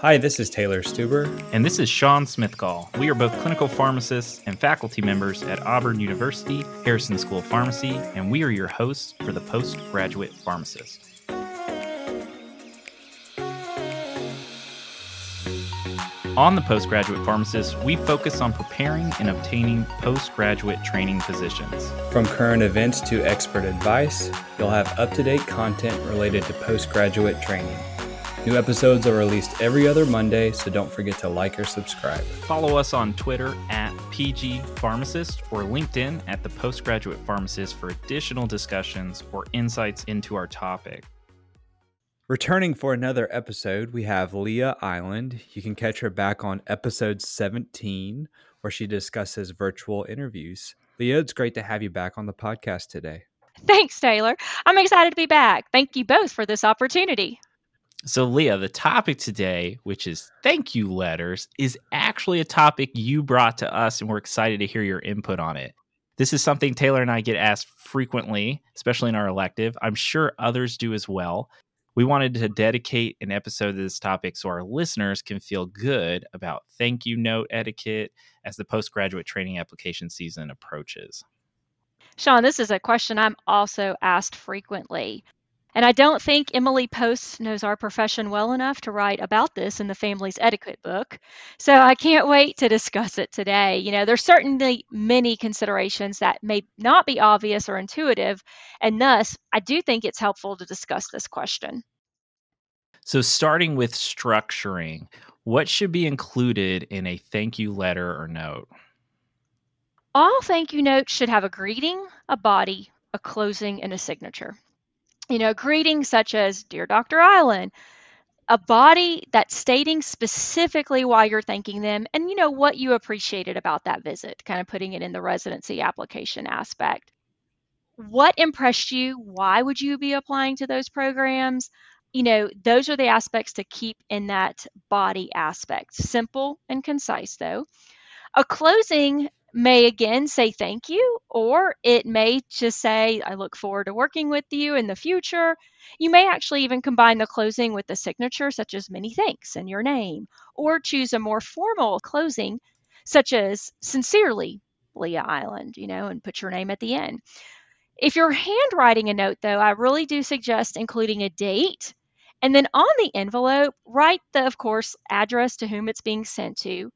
Hi, this is Taylor Stuber. And this is Sean Smithgall. We are both clinical pharmacists and faculty members at Auburn University, Harrison School of Pharmacy, and we are your hosts for the Postgraduate Pharmacist. On the Postgraduate Pharmacist, we focus on preparing and obtaining postgraduate training positions. From current events to expert advice, you'll have up to date content related to postgraduate training. New episodes are released every other Monday, so don't forget to like or subscribe. Follow us on Twitter at PG Pharmacist or LinkedIn at the Postgraduate Pharmacist for additional discussions or insights into our topic. Returning for another episode, we have Lea Eiland. You can catch her back on episode 17, where she discusses virtual interviews. Lea, it's great to have you back on the podcast today. Thanks, Taylor. I'm excited to be back. Thank you both for this opportunity. So, Lea, the topic today, which is thank you letters, is actually a topic you brought to us, and we're excited to hear your input on it. This is something Taylor and I get asked frequently, especially in our elective. I'm sure others do as well. We wanted to dedicate an episode to this topic so our listeners can feel good about thank you note etiquette as the postgraduate training application season approaches. Sean, this is a question I'm also asked frequently. And I don't think Emily Post knows our profession well enough to write about this in the family's etiquette book. So I can't wait to discuss it today. You know, there's certainly many considerations that may not be obvious or intuitive, and thus I do think it's helpful to discuss this question. So, starting with structuring, what should be included in a thank you letter or note? All thank you notes should have a greeting, a body, a closing, and a signature you know, greetings such as Dear Dr. Eiland, a body that's stating specifically why you're thanking them and, you know, what you appreciated about that visit, kind of putting it in the residency application aspect. What impressed you? Why would you be applying to those programs? You know, those are the aspects to keep in that body aspect. Simple and concise, though. A closing may again say thank you, or it may just say, I look forward to working with you in the future. You may actually even combine the closing with the signature, such as many thanks and your name, or choose a more formal closing, such as sincerely, Lea Eiland, you know, and put your name at the end. If you're handwriting a note, though, I really do suggest including a date. And then on the envelope, write the, of course, address to whom it's being sent to,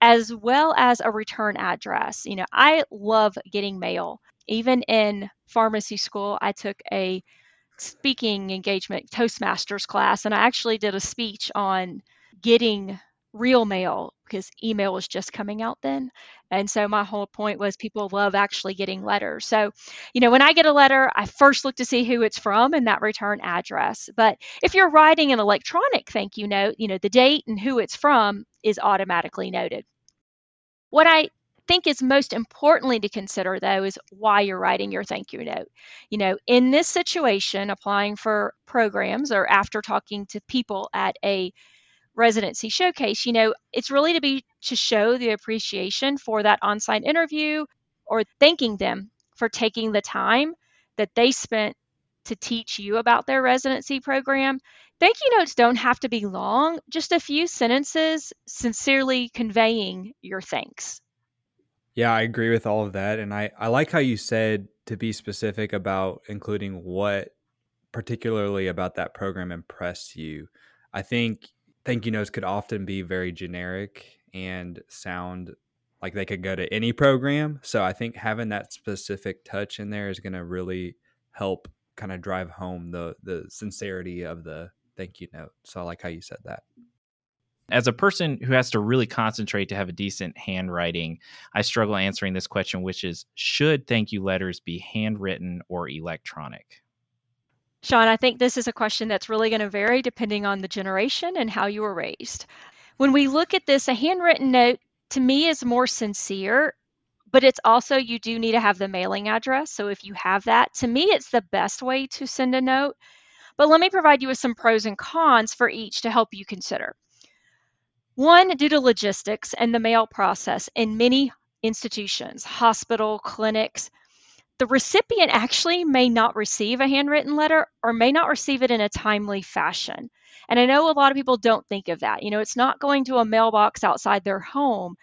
as well as a return address. You know, I love getting mail. Even in pharmacy school, I took a speaking engagement Toastmasters class, and I actually did a speech on getting real mail because email was just coming out then. And so my whole point was people love actually getting letters. So, you know, when I get a letter, I first look to see who it's from and that return address. But if you're writing an electronic thank you note, you know, the date and who it's from is automatically noted. What I think is most importantly to consider though is why you're writing your thank you note. You know, in this situation, applying for programs or after talking to people at a residency showcase, you know, it's really to be to show the appreciation for that on-site interview or thanking them for taking the time that they spent to teach you about their residency program. Thank you notes don't have to be long, just a few sentences sincerely conveying your thanks. Yeah, I agree with all of that. And I, I like how you said to be specific about including what particularly about that program impressed you. I think thank you notes could often be very generic and sound like they could go to any program. So I think having that specific touch in there is going to really help kind of drive home the the sincerity of the thank you note. So I like how you said that. As a person who has to really concentrate to have a decent handwriting, I struggle answering this question, which is should thank you letters be handwritten or electronic? Sean, I think this is a question that's really going to vary depending on the generation and how you were raised. When we look at this, a handwritten note to me is more sincere but it's also you do need to have the mailing address. So if you have that, to me, it's the best way to send a note. But let me provide you with some pros and cons for each to help you consider. One, due to logistics and the mail process in many institutions, hospital, clinics, the recipient actually may not receive a handwritten letter or may not receive it in a timely fashion. And I know a lot of people don't think of that. You know, it's not going to a mailbox outside their home.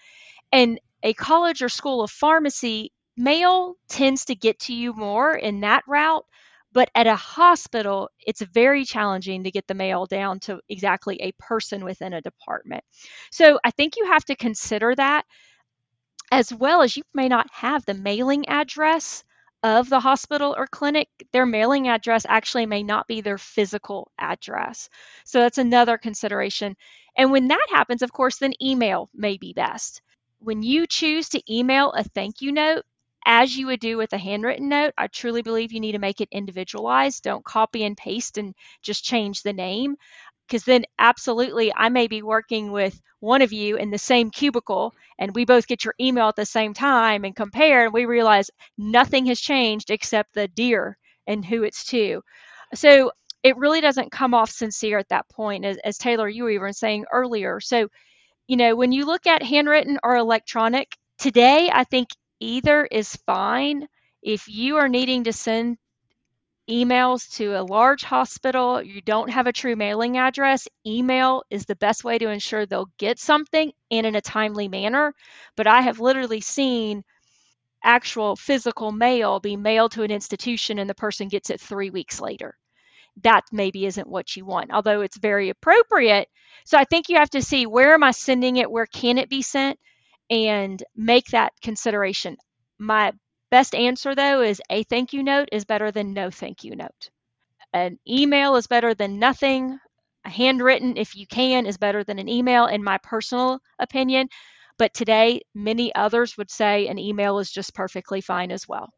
And a college or school of pharmacy, mail tends to get to you more in that route. But at a hospital, it's very challenging to get the mail down to exactly a person within a department. So I think you have to consider that as well as you may not have the mailing address of the hospital or clinic, their mailing address actually may not be their physical address. So that's another consideration. And when that happens, of course, then email may be best. When you choose to email a thank you note, as you would do with a handwritten note, I truly believe you need to make it individualized. Don't copy and paste and just change the name because then absolutely I may be working with one of you in the same cubicle and we both get your email at the same time and compare and we realize nothing has changed except the deer and who it's to. So it really doesn't come off sincere at that point, as, as Taylor, you were even saying earlier. So, you know, when you look at handwritten or electronic, today I think either is fine. If you are needing to send emails to a large hospital, you don't have a true mailing address, email is the best way to ensure they'll get something and in a timely manner. But I have literally seen actual physical mail be mailed to an institution and the person gets it three weeks later. That maybe isn't what you want, although it's very appropriate. So I think you have to see where am I sending it, where can it be sent, and make that consideration. My Best answer though is a thank you note is better than no thank you note. An email is better than nothing. A handwritten, if you can, is better than an email, in my personal opinion. But today, many others would say an email is just perfectly fine as well.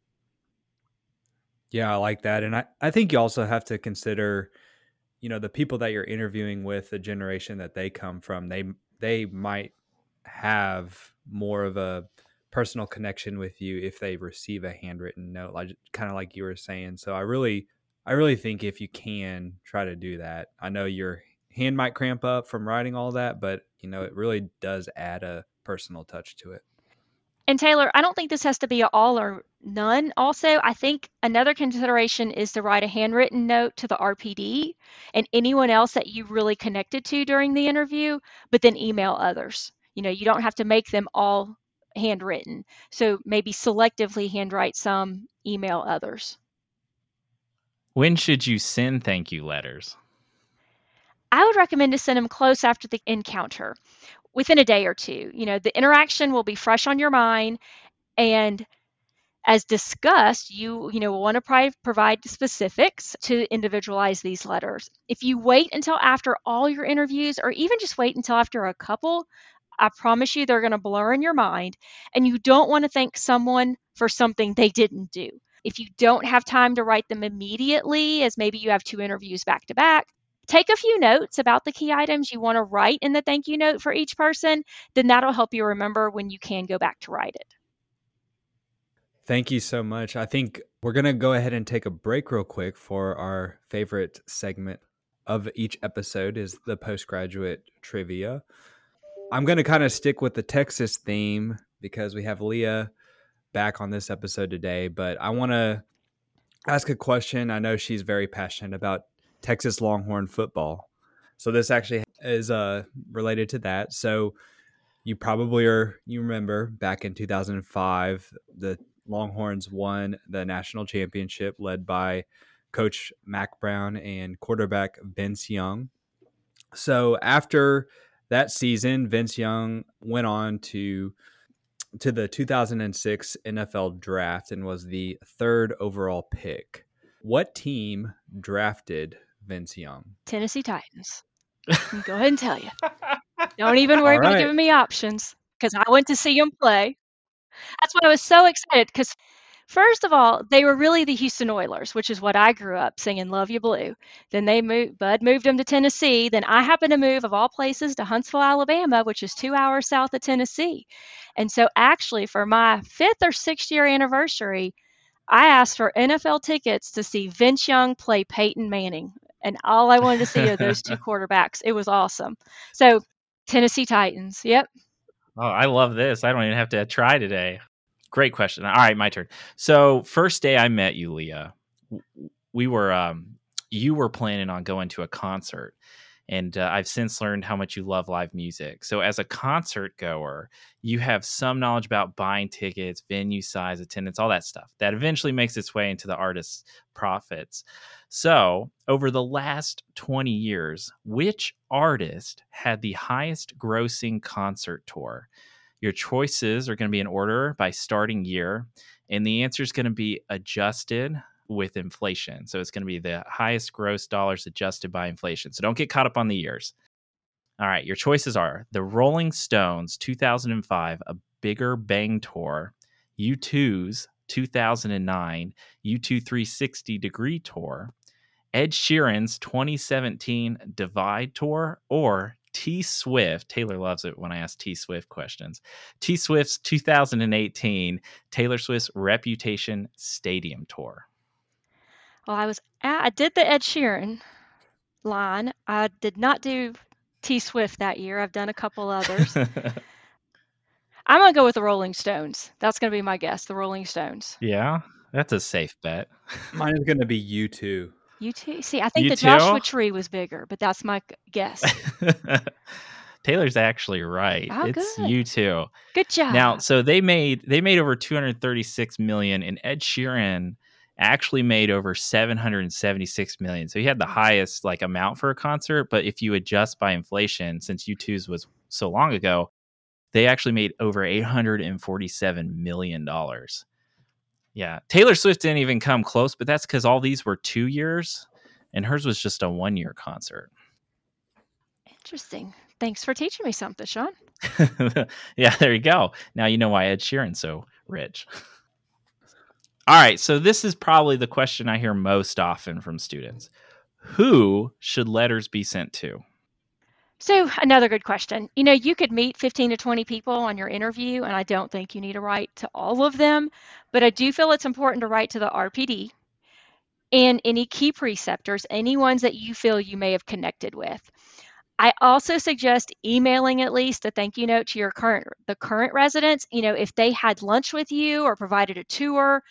Yeah, I like that. And I, I think you also have to consider, you know, the people that you're interviewing with, the generation that they come from, they they might have more of a personal connection with you if they receive a handwritten note like kind of like you were saying so i really i really think if you can try to do that i know your hand might cramp up from writing all that but you know it really does add a personal touch to it and Taylor, I don't think this has to be all or none. Also, I think another consideration is to write a handwritten note to the RPD and anyone else that you really connected to during the interview, but then email others. You know, you don't have to make them all handwritten. So maybe selectively handwrite some, email others. When should you send thank you letters? I would recommend to send them close after the encounter, within a day or two. You know, the interaction will be fresh on your mind and as discussed, you you know want to provide specifics to individualize these letters. If you wait until after all your interviews, or even just wait until after a couple, I promise you they're going to blur in your mind. And you don't want to thank someone for something they didn't do. If you don't have time to write them immediately, as maybe you have two interviews back to back, take a few notes about the key items you want to write in the thank you note for each person. Then that'll help you remember when you can go back to write it. Thank you so much. I think we're going to go ahead and take a break real quick for our favorite segment of each episode is the postgraduate trivia. I'm going to kind of stick with the Texas theme because we have Lea back on this episode today, but I want to ask a question. I know she's very passionate about Texas Longhorn football. So this actually is uh, related to that. So you probably are you remember back in 2005 the Longhorns won the national championship led by coach Mack Brown and quarterback Vince Young. So after that season, Vince Young went on to to the 2006 NFL draft and was the third overall pick. What team drafted Vince Young? Tennessee Titans. Go ahead and tell you. Don't even worry right. about giving me options because I went to see him play. That's why I was so excited because First of all, they were really the Houston Oilers, which is what I grew up singing "Love You Blue." Then they moved, Bud moved them to Tennessee. Then I happened to move, of all places, to Huntsville, Alabama, which is two hours south of Tennessee. And so, actually, for my fifth or sixth year anniversary, I asked for NFL tickets to see Vince Young play Peyton Manning, and all I wanted to see are those two quarterbacks. It was awesome. So, Tennessee Titans. Yep. Oh, I love this. I don't even have to try today. Great question. All right, my turn. So, first day I met you, Lea, we were um, you were planning on going to a concert, and uh, I've since learned how much you love live music. So, as a concert goer, you have some knowledge about buying tickets, venue size, attendance, all that stuff. That eventually makes its way into the artist's profits. So, over the last 20 years, which artist had the highest grossing concert tour? Your choices are going to be in order by starting year, and the answer is going to be adjusted with inflation. So it's going to be the highest gross dollars adjusted by inflation. So don't get caught up on the years. All right, your choices are the Rolling Stones 2005, a bigger bang tour, U2's 2009 U2 360 degree tour, Ed Sheeran's 2017 Divide tour, or T Swift, Taylor loves it when I ask T Swift questions. T Swift's 2018 Taylor Swift's Reputation Stadium Tour. Well, I was at, I did the Ed Sheeran line. I did not do T Swift that year. I've done a couple others. I'm gonna go with the Rolling Stones. That's gonna be my guess. The Rolling Stones. Yeah, that's a safe bet. Mine is gonna be U2. U2. See, I think You the too? Joshua Tree was bigger, but that's my guess. Taylor's actually right. Oh, it's good. you too. Good job. Now, so they made they made over 236 million, and Ed Sheeran actually made over 776 million. So he had the highest like amount for a concert. But if you adjust by inflation, since U2's was so long ago, they actually made over 847 million dollars. Yeah, Taylor Swift didn't even come close, but that's because all these were two years, and hers was just a one year concert. Interesting. Thanks for teaching me something, Sean. yeah, there you go. Now you know why Ed Sheeran's so rich. All right, so this is probably the question I hear most often from students. Who should letters be sent to? So, another good question. You know, you could meet 15 to 20 people on your interview, and I don't think you need to write to all of them, but I do feel it's important to write to the RPD and any key preceptors, any ones that you feel you may have connected with. I also suggest emailing at least a thank you note to your current the current residents, you know, if they had lunch with you or provided a tour,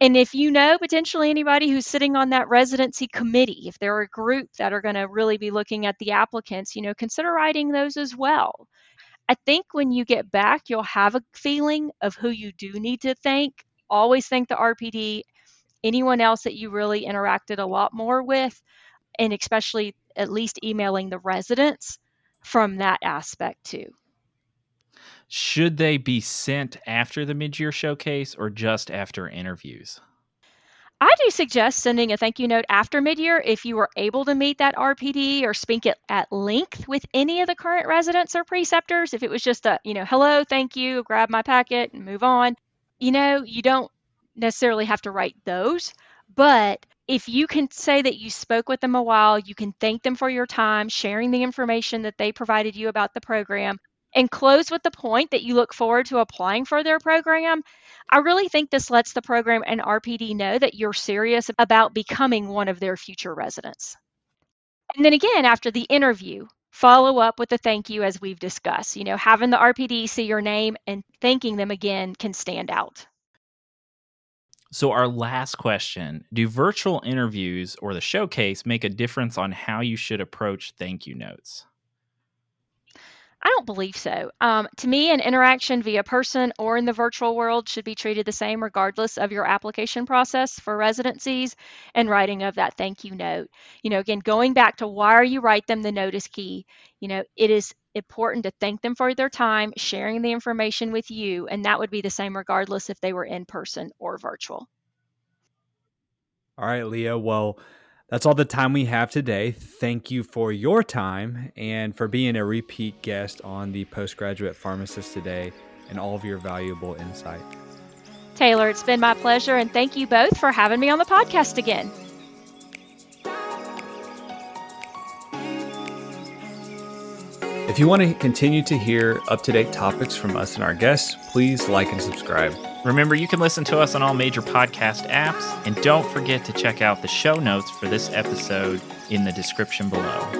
and if you know potentially anybody who's sitting on that residency committee, if they're a group that are going to really be looking at the applicants, you know, consider writing those as well. I think when you get back, you'll have a feeling of who you do need to thank. Always thank the RPD, anyone else that you really interacted a lot more with, and especially at least emailing the residents from that aspect too. Should they be sent after the mid year showcase or just after interviews? I do suggest sending a thank you note after midyear if you were able to meet that RPD or speak it at length with any of the current residents or preceptors. If it was just a, you know, hello, thank you, grab my packet and move on, you know, you don't necessarily have to write those. But if you can say that you spoke with them a while, you can thank them for your time, sharing the information that they provided you about the program, and close with the point that you look forward to applying for their program, I really think this lets the program and RPD know that you're serious about becoming one of their future residents. And then again, after the interview, follow up with a thank you as we've discussed. You know, having the RPD see your name and thanking them again can stand out. So, our last question Do virtual interviews or the showcase make a difference on how you should approach thank you notes? I don't believe so. Um, to me, an interaction via person or in the virtual world should be treated the same regardless of your application process for residencies and writing of that thank you note. You know, again, going back to why are you write them the notice key, you know, it is important to thank them for their time, sharing the information with you, and that would be the same regardless if they were in person or virtual. All right, Lea. Well, that's all the time we have today. Thank you for your time and for being a repeat guest on the Postgraduate Pharmacist today and all of your valuable insight. Taylor, it's been my pleasure, and thank you both for having me on the podcast again. If you want to continue to hear up to date topics from us and our guests, please like and subscribe. Remember, you can listen to us on all major podcast apps, and don't forget to check out the show notes for this episode in the description below.